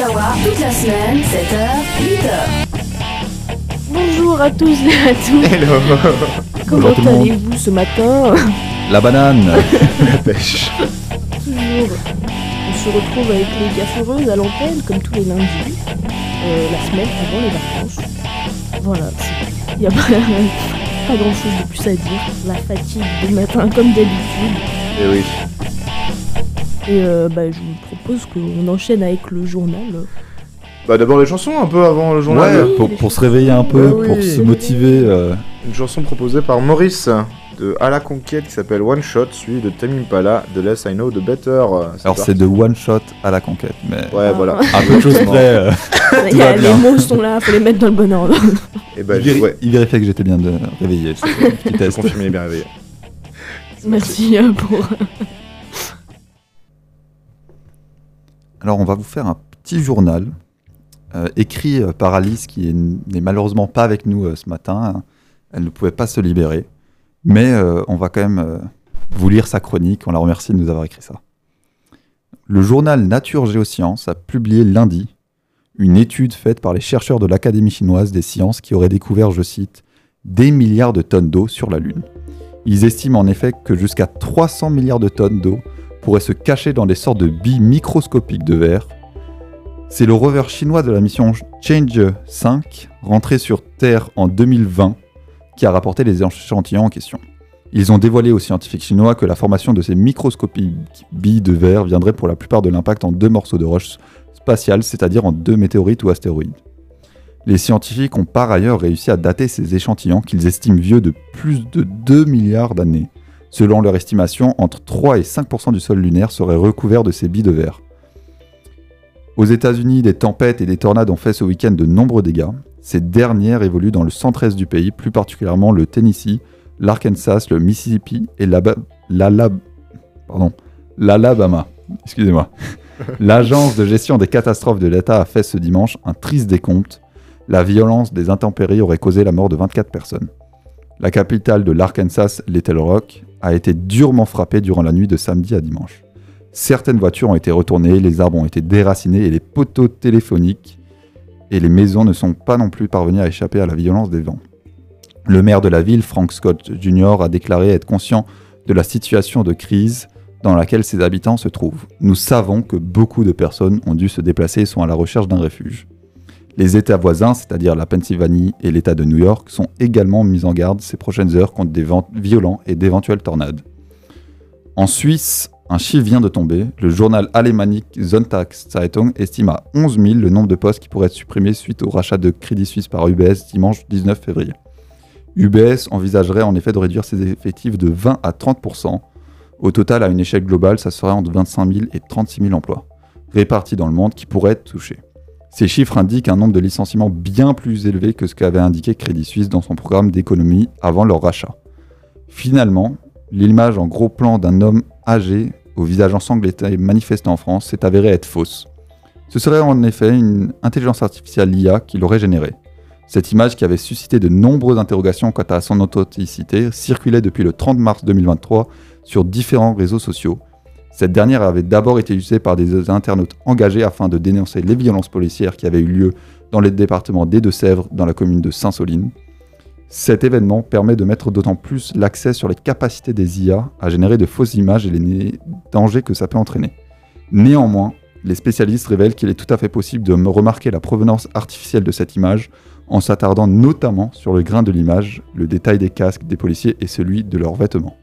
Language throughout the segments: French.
Kawa, toute la semaine, 7h, 8h. Bonjour à tous et à toutes. Hello Comment allez-vous ce matin? La banane La pêche. Toujours. On se retrouve avec les gaffureuses à l'antenne, comme tous les lundis, euh, la semaine avant les vacances. Voilà, il n'y a pas, pas grand chose de plus à dire. La fatigue du matin, comme d'habitude. Et oui. Et euh, bah, je vous propose qu'on enchaîne avec le journal. Bah d'abord les chansons un peu avant le journal. oui, pour, se réveiller un peu, Ouais, pour oui. se motiver. euh, Une chanson proposée par Maurice de À la conquête qui s'appelle One Shot, suivi de Tame Impala de Less I Know The Better. alors parti. c'est de one shot à la conquête, mais Ouais voilà. un peu de choses près. euh, les mots sont là, faut les mettre dans le bon ordre. Et bah il, je- véri- ouais. il vérifiait que j'étais bien de réveillé. petit Je test. confirme, il est bien réveillé. Merci euh, pour. Alors on va vous faire un petit journal euh, écrit euh, par Alice qui est- n'est malheureusement pas avec nous euh, ce matin. Elle ne pouvait pas se libérer. Mais on va quand même vous lire sa chronique. On la remercie de nous avoir écrit ça. Le journal Nature Géosciences a publié lundi une étude faite par les chercheurs de l'Académie chinoise des sciences qui auraient découvert, je cite, des milliards de tonnes d'eau sur la Lune. Ils estiment en effet que jusqu'à 300 milliards de tonnes d'eau pourraient se cacher dans des sortes de billes microscopiques de verre. C'est le rover chinois de la mission Change 5, rentré sur Terre en 2020, qui a rapporté les échantillons en question. Ils ont dévoilé aux scientifiques chinois que la formation de ces microscopiques billes de verre viendrait pour la plupart de l'impact en deux morceaux de roche spatiale, c'est-à-dire en deux météorites ou astéroïdes. Les scientifiques ont par ailleurs réussi à dater ces échantillons qu'ils estiment vieux de plus de 2 milliards d'années. Selon leur estimation, entre 3 et 5% du sol lunaire serait recouvert de ces billes de verre. Aux États-Unis, des tempêtes et des tornades ont fait ce week-end de nombreux dégâts. Ces dernières évoluent dans le centre-est du pays, plus particulièrement le Tennessee, l'Arkansas, le Mississippi et l'Alabama. Excusez-moi. L'Agence de gestion des catastrophes de l'État a fait ce dimanche un triste décompte. La violence des intempéries aurait causé la mort de 24 personnes. La capitale de l'Arkansas, Little Rock, a été durement frappée durant la nuit de samedi à dimanche. Certaines voitures ont été retournées, les arbres ont été déracinés et les poteaux téléphoniques et les maisons ne sont pas non plus parvenus à échapper à la violence des vents. Le maire de la ville, Frank Scott Jr., a déclaré être conscient de la situation de crise dans laquelle ses habitants se trouvent. Nous savons que beaucoup de personnes ont dû se déplacer et sont à la recherche d'un refuge. Les États voisins, c'est-à-dire la Pennsylvanie et l'État de New York, sont également mis en garde ces prochaines heures contre des vents violents et d'éventuelles tornades. En Suisse, un chiffre vient de tomber. Le journal alémanique Sonntagszeitung estime à 11 000 le nombre de postes qui pourraient être supprimés suite au rachat de Crédit Suisse par UBS dimanche 19 février. UBS envisagerait en effet de réduire ses effectifs de 20 à 30% Au total, à une échelle globale, ça serait entre 25 000 et 36 000 emplois, répartis dans le monde, qui pourraient être touchés. Ces chiffres indiquent un nombre de licenciements bien plus élevé que ce qu'avait indiqué Crédit Suisse dans son programme d'économie avant leur rachat. Finalement, l'image en gros plan d'un homme âgé au visage ensanglanté manifestant en France s'est avérée être fausse. Ce serait en effet une intelligence artificielle IA qui l'aurait générée. Cette image qui avait suscité de nombreuses interrogations quant à son authenticité circulait depuis le 30 mars 2023 sur différents réseaux sociaux. Cette dernière avait d'abord été utilisée par des internautes engagés afin de dénoncer les violences policières qui avaient eu lieu dans le département des Deux-Sèvres, dans la commune de Saint-Soline. Cet événement permet de mettre d'autant plus l'accès sur les capacités des IA à générer de fausses images et les dangers que ça peut entraîner. Néanmoins, les spécialistes révèlent qu'il est tout à fait possible de remarquer la provenance artificielle de cette image en s'attardant notamment sur le grain de l'image, le détail des casques des policiers et celui de leurs vêtements.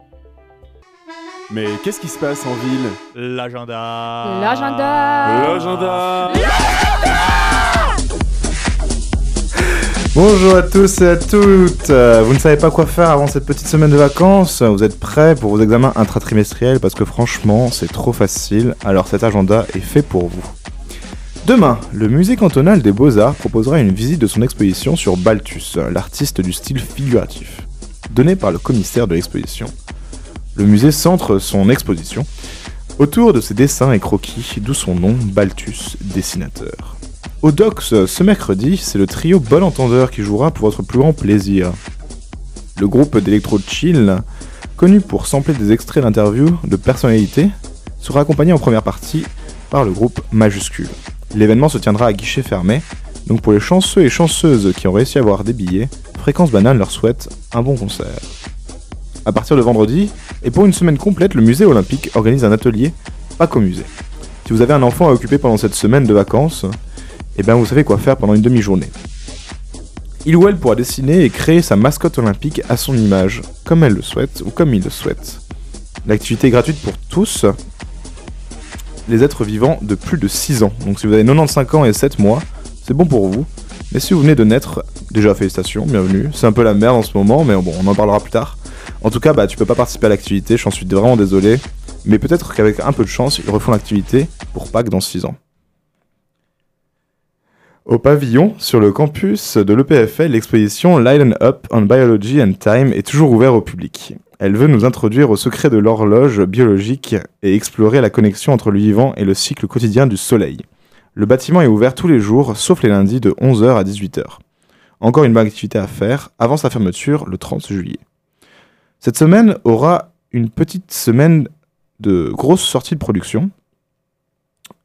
Mais qu'est-ce qui se passe en ville L'agenda. L'agenda L'agenda Bonjour à tous et à toutes. Vous ne savez pas quoi faire avant cette petite semaine de vacances Vous êtes prêts pour vos examens intratrimestriels Parce que franchement, c'est trop facile. Alors cet agenda est fait pour vous. Demain, le musée cantonal des beaux-arts proposera une visite de son exposition sur Balthus, l'artiste du style figuratif, donné par le commissaire de l'exposition. Le musée centre son exposition autour de ses dessins et croquis, d'où son nom, Balthus, dessinateur. Au Dox, ce mercredi, c'est le trio Bon Entendeur qui jouera pour votre plus grand plaisir. Le groupe d'électro chill, connu pour sampler des extraits d'interviews de personnalités, sera accompagné en première partie par le groupe Majuscule. L'événement se tiendra à guichet fermé, donc pour les chanceux et chanceuses qui ont réussi à avoir des billets, Fréquence Banane leur souhaite un bon concert. À partir de vendredi, et pour une semaine complète, le musée olympique organise un atelier Pas qu'au musée. Si vous avez un enfant à occuper pendant cette semaine de vacances, eh bien vous savez quoi faire pendant une demi-journée. Il ou elle pourra dessiner et créer sa mascotte olympique à son image, comme elle le souhaite ou comme il le souhaite. L'activité est gratuite pour tous les êtres vivants de plus de 6 ans. Donc si vous avez 95 ans et 7 mois, c'est bon pour vous. Mais si vous venez de naître, déjà félicitations, bienvenue. C'est un peu la merde en ce moment, mais on en parlera plus tard. En tout cas, bah, tu peux pas participer à l'activité, j'en suis vraiment désolé. Mais peut-être qu'avec un peu de chance, ils refont l'activité pour Pâques dans 6 ans. Au pavillon, sur le campus de l'EPFL, l'exposition Lighten Up on Biology and Time est toujours ouverte au public. Elle veut nous introduire au secret de l'horloge biologique et explorer la connexion entre le vivant et le cycle quotidien du Soleil. Le bâtiment est ouvert tous les jours, sauf les lundis de 11h à 18h. Encore une bonne activité à faire avant sa fermeture le 30 juillet. Cette semaine aura une petite semaine de grosses sorties de production.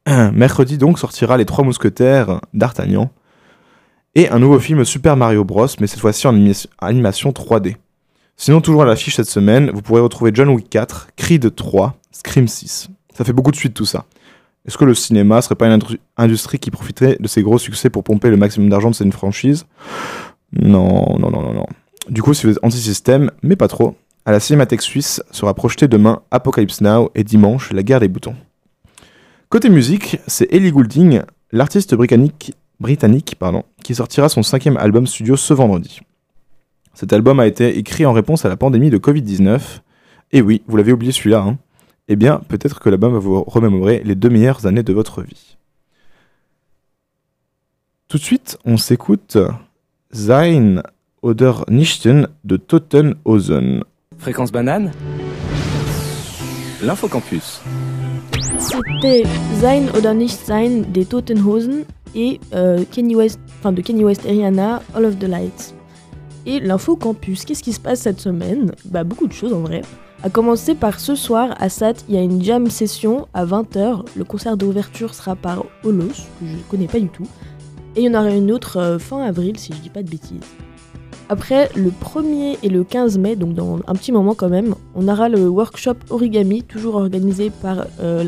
Mercredi donc sortira Les Trois Mousquetaires d'Artagnan et un nouveau film Super Mario Bros, mais cette fois-ci en anima- animation 3D. Sinon, toujours à l'affiche cette semaine, vous pourrez retrouver John Wick 4, Creed 3, Scream 6. Ça fait beaucoup de suite tout ça. Est-ce que le cinéma serait pas une industrie qui profiterait de ses gros succès pour pomper le maximum d'argent de cette franchise? Non, non, non, non, non. Du coup, si vous êtes anti-système, mais pas trop, à la Cinémathèque suisse sera projeté demain Apocalypse Now et dimanche La guerre des boutons. Côté musique, c'est Ellie Goulding, l'artiste britannique, qui sortira son cinquième album studio ce vendredi. Cet album a été écrit en réponse à la pandémie de Covid-19. Et oui, vous l'avez oublié celui-là. Hein. Eh bien, peut-être que l'album va vous remémorer les deux meilleures années de votre vie. Tout de suite, on s'écoute Sein oder Nichten de Totenhausen. Fréquence banane L'infocampus. C'était Sein oder nicht sein des Toten Hosen et euh, Kanye West, enfin de Kanye West et Rihanna, All of the Lights. Et l'info campus, qu'est-ce qui se passe cette semaine? Bah beaucoup de choses en vrai. A commencer par ce soir à SAT, il y a une jam session à 20h. Le concert d'ouverture sera par Holos, que je connais pas du tout. Et il y en aura une autre euh, fin avril si je dis pas de bêtises. Après, le 1er et le 15 mai, donc dans un petit moment quand même, on aura le workshop origami, toujours organisé par euh.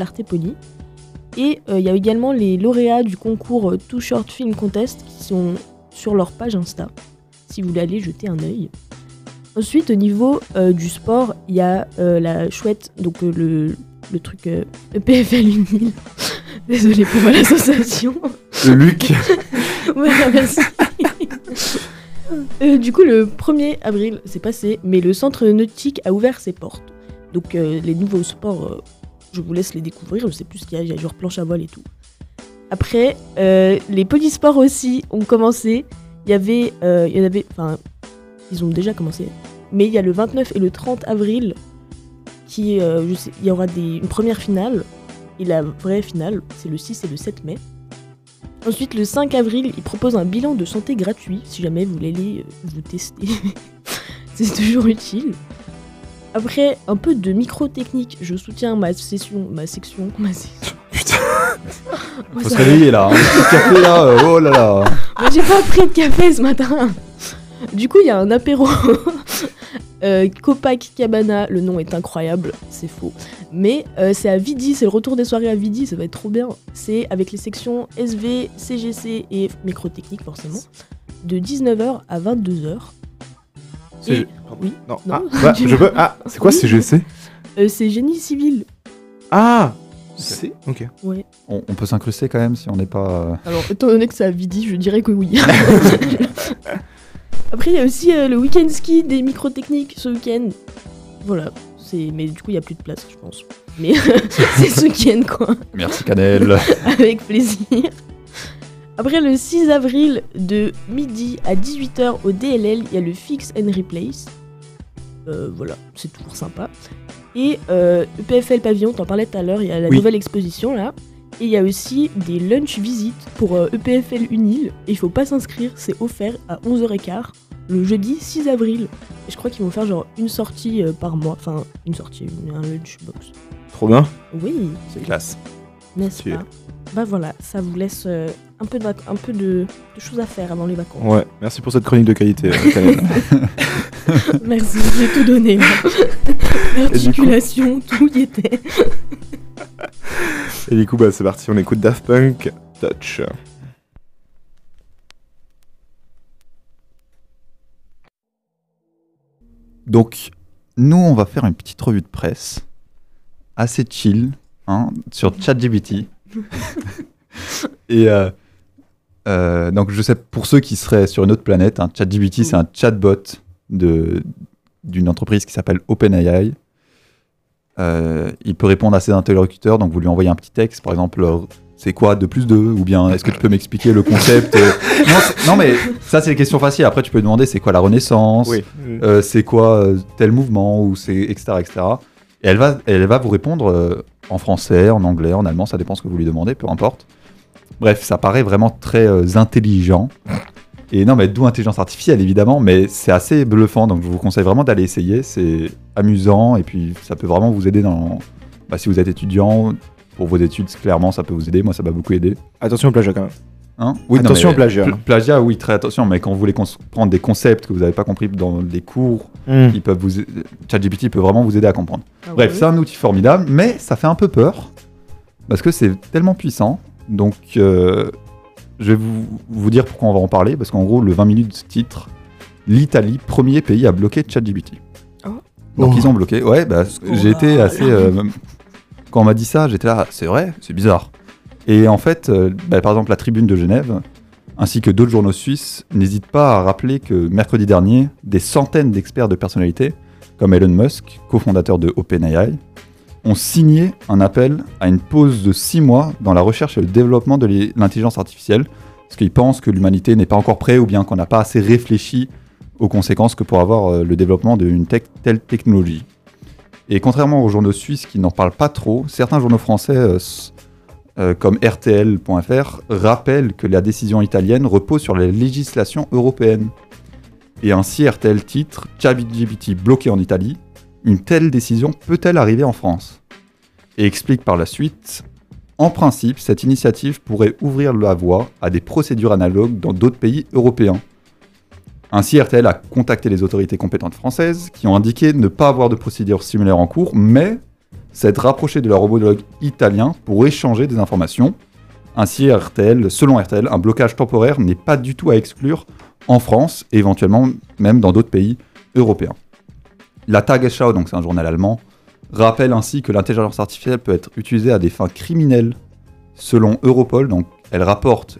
Et euh, il y a également les lauréats du concours euh, Two Short Film Contest qui sont sur leur page Insta, si vous voulez aller jeter un œil. Ensuite, au niveau euh, du sport, il y a euh, la chouette, donc euh, le, le truc EPFL Unil. Désolée pour l'association. Luc Voilà, merci. Euh, du coup, le 1er avril, c'est passé, mais le centre nautique a ouvert ses portes. Donc, euh, les nouveaux sports, euh, je vous laisse les découvrir. Je sais plus ce qu'il y a, il y a genre planche à voile et tout. Après, les polysports aussi ont commencé. Il y avait, il y avait, enfin, ils ont déjà commencé. Mais il y a le 29 et le 30 avril qui, il y aura une première finale. Et la vraie finale, c'est le 6 et le 7 mai. Ensuite, le 5 avril, ils proposent un bilan de santé gratuit si jamais vous voulez aller euh, vous tester. C'est toujours utile. Après, un peu de micro-technique. Je soutiens ma session, ma section, ma section. Putain Faut se réveiller là. Un petit café là. euh, Oh là là. J'ai pas pris de café ce matin. Du coup, il y a un apéro. euh, Copac Cabana, le nom est incroyable, c'est faux. Mais euh, c'est à Vidi, c'est le retour des soirées à Vidi, ça va être trop bien. C'est avec les sections SV, CGC et microtechnique forcément, de 19h à 22h. C'est- Et- Pardon. oui, Non. non, Ah, bah, je peux. Ah, c'est quoi Oui. CGC Euh, c'est génie civil. Ah C'est. Ok. Ouais. On, on peut s'incruster quand même si on n'est pas. Alors, étant donné que c'est à Vidi, je dirais que oui. Après, il y a aussi euh, le week-end ski des microtechniques ce week-end. Voilà. C'est... Mais du coup, il n'y a plus de place, je pense. Mais c'est ce week-end, quoi. Merci Canel. Avec plaisir. Après, le 6 avril, de midi à 18h au DLL, il y a le Fix and Replace. Euh, voilà, c'est toujours sympa. Et euh, EPFL Pavillon, t'en parlais tout à l'heure, il y a la Oui. nouvelle exposition là. Et il y a aussi des lunch visites pour euh, EPFL Unil. Il faut pas s'inscrire, c'est offert à 11h15 le jeudi 6 avril. Et je crois qu'ils vont faire genre une sortie euh, par mois. Enfin, une sortie, un lunchbox. Trop bien. Oui. C'est classe. N'est-ce pas? Bah voilà, ça vous laisse euh, un peu, de, vac- un peu de, de choses à faire avant les vacances. Ouais, merci pour cette chronique de qualité. Merci, j'ai tout donné. là. L'articulation, tout y était. Et du coup, bah, c'est parti, on écoute Daft Punk Touch. Donc, nous, on va faire une petite revue de presse assez chill hein, sur ChatGPT. Et euh, euh, donc, je sais, pour ceux qui seraient sur une autre planète, hein, ChatGPT, c'est un chatbot d'une entreprise qui s'appelle OpenAI. Euh, il peut répondre à ses interlocuteurs, donc vous lui envoyez un petit texte, par exemple, euh, c'est quoi 2 plus 2 Ou bien est-ce que tu peux m'expliquer le concept euh, non, mais ça, c'est les questions faciles. Après, tu peux lui demander c'est quoi la Renaissance euh, c'est quoi euh, tel mouvement ou c'est etc etc et elle va elle va vous répondre en français en anglais en allemand ça dépend ce que vous lui demandez peu importe. Bref ça paraît vraiment très intelligent et non mais d'où intelligence artificielle évidemment mais c'est assez bluffant donc je vous conseille vraiment d'aller essayer c'est amusant et puis ça peut vraiment vous aider dans bah, si vous êtes étudiant pour vos études clairement ça peut vous aider moi ça m'a beaucoup aidé Attention au plagiat quand même. Hein? Oui, non, Attention mais au plagiat. pl- plagiat, oui, très attention, mais quand vous voulez cons- prendre des concepts que vous n'avez pas compris dans les cours, Hmm. ils peuvent vous, ChatGPT peut vraiment vous aider à comprendre. Ah Bref, c'est un outil formidable, mais ça fait un peu peur parce que c'est tellement puissant. Donc, euh, je vais vous, vous dire pourquoi on va en parler, parce qu'en gros, le 20 minutes titre l'Italie, premier pays à bloquer ChatGPT. Oh. Donc, Oh. ils ont bloqué. Ouais, bah, j'ai été assez. euh, quand on m'a dit ça, j'étais là, c'est vrai, c'est bizarre. Et en fait, euh, bah, par exemple, la Tribune de Genève, ainsi que d'autres journaux suisses, n'hésitent pas à rappeler que mercredi dernier, des centaines d'experts de personnalités, comme Elon Musk, cofondateur de OpenAI, ont signé un appel à une pause de six mois dans la recherche et le développement de l'intelligence artificielle, parce qu'ils pensent que l'humanité n'est pas encore prête ou bien qu'on n'a pas assez réfléchi aux conséquences que pour avoir euh, le développement d'une telle technologie. Et contrairement aux journaux suisses qui n'en parlent pas trop, certains journaux français euh, euh, comme RTL.fr rappellent que la décision italienne repose sur la législation européenne. Et ainsi RTL titre ChatGPT bloqué en Italie, une telle décision peut-elle arriver en France? Et explique par la suite En principe, cette initiative pourrait ouvrir la voie à des procédures analogues dans d'autres pays européens. Ainsi, RTL a contacté les autorités compétentes françaises qui ont indiqué ne pas avoir de procédure similaire en cours, mais s'être rapproché de leur homologue italien pour échanger des informations. Ainsi, RTL, selon RTL, un blocage temporaire n'est pas du tout à exclure en France et éventuellement même dans d'autres pays européens. La Tagesschau, donc c'est un journal allemand, rappelle ainsi que l'intelligence artificielle peut être utilisée à des fins criminelles selon Europol. Donc elle rapporte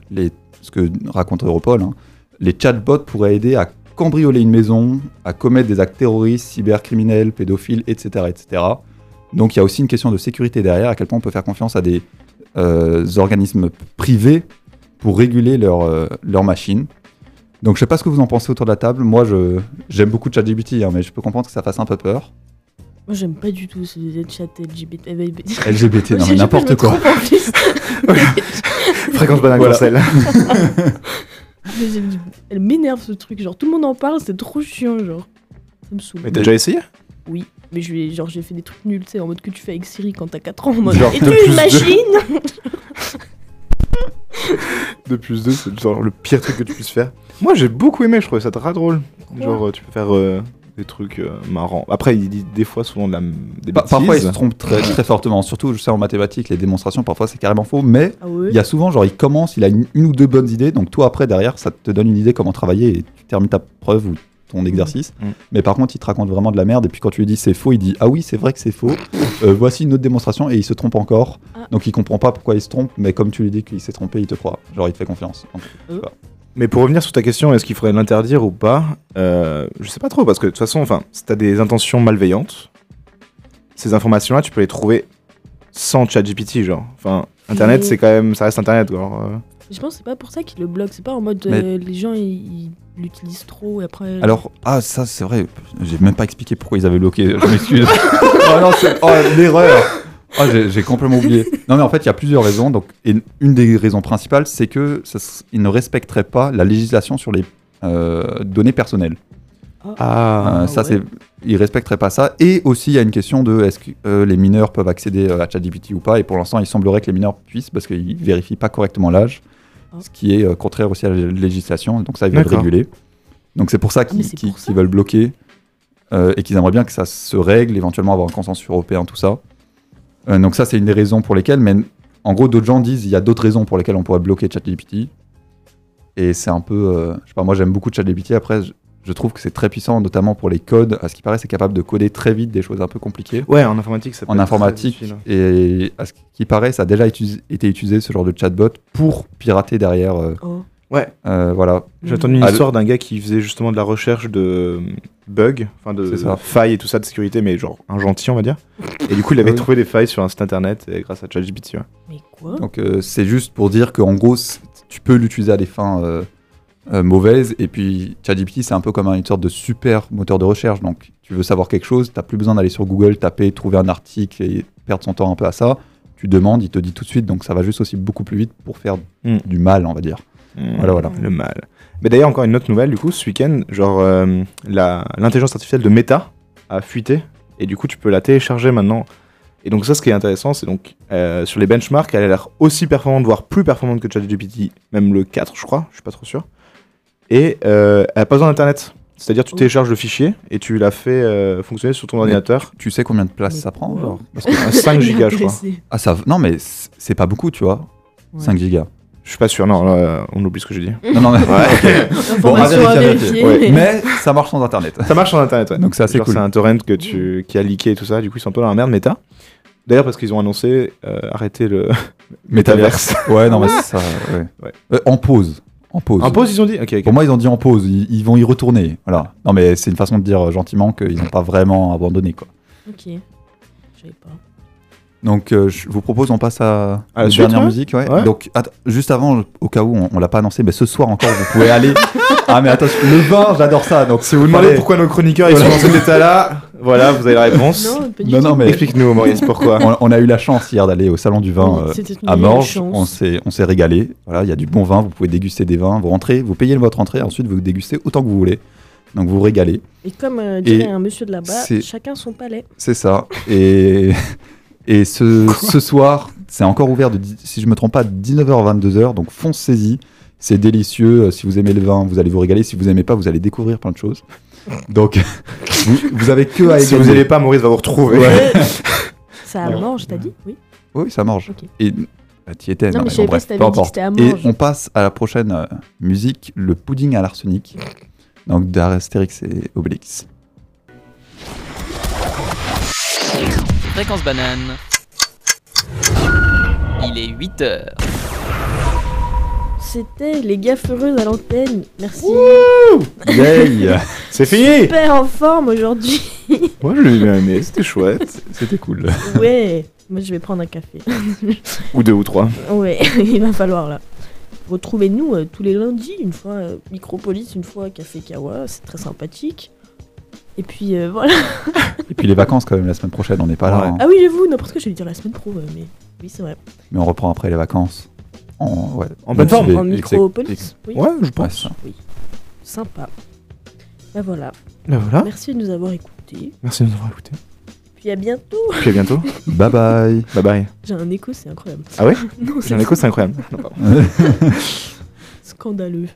ce que raconte Europol. hein. les chatbots pourraient aider à cambrioler une maison, à commettre des actes terroristes, cybercriminels, pédophiles, etc.. Donc il y a aussi une question de sécurité derrière, à quel point on peut faire confiance à des euh, organismes privés pour réguler leur, euh, leur machine. Donc je sais pas ce que vous en pensez autour de la table. Moi, je j'aime beaucoup ChatGPT, hein, mais je peux comprendre que ça fasse un peu peur. Moi, j'aime pas du tout ce chat LGBT. LGBT, non mais n'importe quoi. Fréquence banane Voilà. Elle m'énerve ce truc, genre tout le monde en parle, c'est trop chiant, genre. Ça me saoule. Mais t'as déjà essayé? Oui, mais je lui ai- genre j'ai fait des trucs nuls, tu sais, en mode que tu fais avec Siri quand t'as 4 ans, en mode Genre, Et de tu plus une machine 2 plus 2, c'est genre le pire truc que tu puisses faire. Moi j'ai beaucoup aimé, je trouvais ça très drôle. Genre euh, tu peux faire euh, des trucs euh, marrants. Après il dit des fois souvent de la, des Pa- bêtises. parfois, ils se trompent très, très fortement. Surtout, je sais, en mathématiques, les démonstrations, parfois, c'est carrément faux. Mais Ah ouais il y a souvent, genre, il commence, il a une, une ou deux bonnes idées. Donc, toi, après, derrière, ça te donne une idée comment travailler et tu termines ta preuve ou ton exercice. Mm. Mais par contre, il te raconte vraiment de la merde. Et puis, quand tu lui dis c'est faux, il dit Ah oui, c'est vrai que c'est faux. Euh, voici une autre démonstration. Et il se trompe encore. Ah. Donc, il comprend pas pourquoi il se trompe. Mais comme tu lui dis qu'il s'est trompé, il te croit. Genre, il te fait confiance. Donc, pas. Mais pour revenir sur ta question, est-ce qu'il faudrait l'interdire ou pas euh, Je sais pas trop, parce que de toute façon, enfin, si t'as des intentions malveillantes, ces informations-là, tu peux les trouver sans ChatGPT, genre. Enfin, Internet, Mais- c'est quand même, ça reste Internet, genre. euh. Je pense que c'est pas pour ça qu'il le bloque, c'est pas en mode Mais- euh, les gens ils ils l'utilisent trop et après. Alors, ah, ça, c'est vrai. J'ai même pas expliqué pourquoi ils avaient bloqué. Je m'excuse. oh non, c'est oh, l'erreur. Oh, j'ai j'ai complètement oublié. Non, mais en fait, il y a plusieurs raisons. Donc, et une des raisons principales, c'est que ça ils ne respecteraient pas la législation sur les euh, données personnelles. Ah, Euh, ça, ouais. c'est, ils respecteraient pas ça. Et aussi, il y a une question de est-ce que euh, les mineurs peuvent accéder euh, à ChatGPT ou pas? Et pour l'instant, il semblerait que les mineurs puissent parce qu'ils vérifient pas correctement l'âge, Ah. Ce qui est euh, contraire aussi à la législation. Donc ça, ils veulent réguler. Donc c'est pour ça mais qu'ils, veulent bloquer euh, et qu'ils aimeraient bien que ça se règle, éventuellement avoir un consensus européen, tout ça. Euh, donc ça, c'est une des raisons pour lesquelles. Mais en gros, d'autres gens disent il y a d'autres raisons pour lesquelles on pourrait bloquer ChatGPT. Et c'est un peu, euh, je sais pas, moi j'aime beaucoup ChatGPT. Après, je, trouve que c'est très puissant, notamment pour les codes. À ce qui paraît, c'est capable de coder très vite des choses un peu compliquées. Ouais, en informatique, ça peut En être informatique, très et à ce qui paraît, ça a déjà été utilisé ce genre de chatbot pour pirater derrière. euh, Oh. Ouais, euh, voilà. j'ai entendu une Ah, histoire d'un gars qui faisait justement de la recherche de euh, bugs, enfin de failles et tout ça de sécurité, mais genre un gentil, on va dire. Et du coup, il avait oui. trouvé des failles sur un site internet et grâce à ChatGPT. ouais. Mais quoi? Donc euh, c'est juste pour dire qu'en gros, tu peux l'utiliser à des fins euh, mauvaises. Et puis ChatGPT, c'est un peu comme une sorte de super moteur de recherche. Donc tu veux savoir quelque chose, t'as plus besoin d'aller sur Google, taper, trouver un article et perdre son temps un peu à ça. Tu demandes, il te dit tout de suite. Donc ça va juste aussi beaucoup plus vite pour faire Mm. du mal, on va dire. Voilà, voilà. Le mal. Mais d'ailleurs, encore une autre nouvelle, du coup, ce week-end, genre, euh, l'intelligence artificielle de Meta a fuité, et du coup, tu peux la télécharger maintenant. Et donc, ça, ce qui est intéressant, c'est donc, euh, sur les benchmarks, elle a l'air aussi performante, voire plus performante que ChatGPT, même le 4, je crois, je suis pas trop sûr. Et euh, elle a pas besoin d'Internet. C'est-à-dire, tu Oh. télécharges le fichier et tu l'as fait euh, fonctionner sur ton Mais- ordinateur. Tu sais combien de place ça prend genre Parce que à 5 gigas, je crois. Ah ça, non mais c'est pas beaucoup, tu vois. Ouais. 5 gigas. Je suis pas sûr, non, là, on oublie ce que j'ai dit. Non, non, mais, à à vérifier, à vérifier. vérifier. mais ça marche sans internet. Ça marche sur internet, ouais. Donc c'est assez Genre, cool. C'est un torrent que tu, qui a leaké et tout ça, du coup ils sont un peu dans la merde méta. D'ailleurs parce qu'ils ont annoncé euh, arrêter le Metaverse. Ouais, non mais ça. Ouais. Ouais. Euh, en pause. En pause. En pause ils ont dit. Pour moi, ils ont dit en pause. Ils, ils vont y retourner. Voilà. Non mais c'est une façon de dire gentiment qu'ils n'ont pas vraiment abandonné quoi. Ok. Je savais pas. Donc euh, je vous propose on passe à, À la suite, dernière ouais. musique. Ouais. Ouais. Donc juste avant, au cas où on, on l'a pas annoncé, mais ce soir encore vous pouvez aller. ah mais attention, le vin, j'adore ça. Donc Si vous demandez pourquoi nos chroniqueurs ils sont dans cet état-là, voilà, vous avez la réponse. Non, pas du Non, tout. non, mais- Explique-nous Maurice pourquoi. on, on a eu la chance hier d'aller au salon du vin. Oui, euh, à Morges, chance. on s'est, on s'est régalé. Voilà, il y a du bon vin, vous pouvez déguster des vins, vous rentrez, vous payez votre entrée, ensuite vous dégustez autant que vous voulez. Donc vous vous régalez, Et comme euh, dirait Et un monsieur de là-bas, c'est- chacun son palais. c'est ça. Et, et ce, ce soir, c'est encore ouvert, de, si je me trompe pas, de 19h à 22h, donc foncez-y. C'est délicieux. Euh, Si vous aimez le vin, vous allez vous régaler. Si vous aimez pas, vous allez découvrir plein de choses. Donc, vous, vous avez que à Si vous n'allez pas, Maurice va vous retrouver. Ouais. Ça Ouais. mange, t'as dit Oui. Oui, ça mange. Et bah, t'y étais. Non, mais mais je bref, si t'avais peu dit que importe. c'était à Et on passe à la prochaine euh, musique, le pudding à l'arsenic. Donc d'Astérix et Obélix. Fréquence banane. Il est 8 heures. C'était les gaffeuses à l'antenne. Merci. Yay C'est fini Super en forme aujourd'hui. Moi je l'ai bien aimé, c'était chouette. C'était cool. ouais. Moi, je vais prendre un café. Ou deux ou trois. Ouais, il va falloir là. Retrouvez-nous euh, tous les lundis, une fois euh, Micropolis, une fois Café Kawa, c'est très sympathique. Et puis euh, voilà. Et puis les vacances quand même la semaine prochaine, on n'est pas là. Hein. Ah oui, j'avoue, n'importe quoi, j'allais dire la semaine pro, euh, mais oui, c'est vrai. Mais on reprend après les vacances. En, ouais, En bonne forme. En Micropolis. Oui. Ouais, je ouais, pense. ça. Sympa. Bah voilà. Ben voilà. Merci de nous avoir écoutés. Merci de nous avoir écoutés. Puis à bientôt. Puis à bientôt. Bye bye. Bye bye. J'ai un écho, c'est incroyable. Ah ouais J'ai un écho, c'est incroyable. Non, pardon. scandaleux.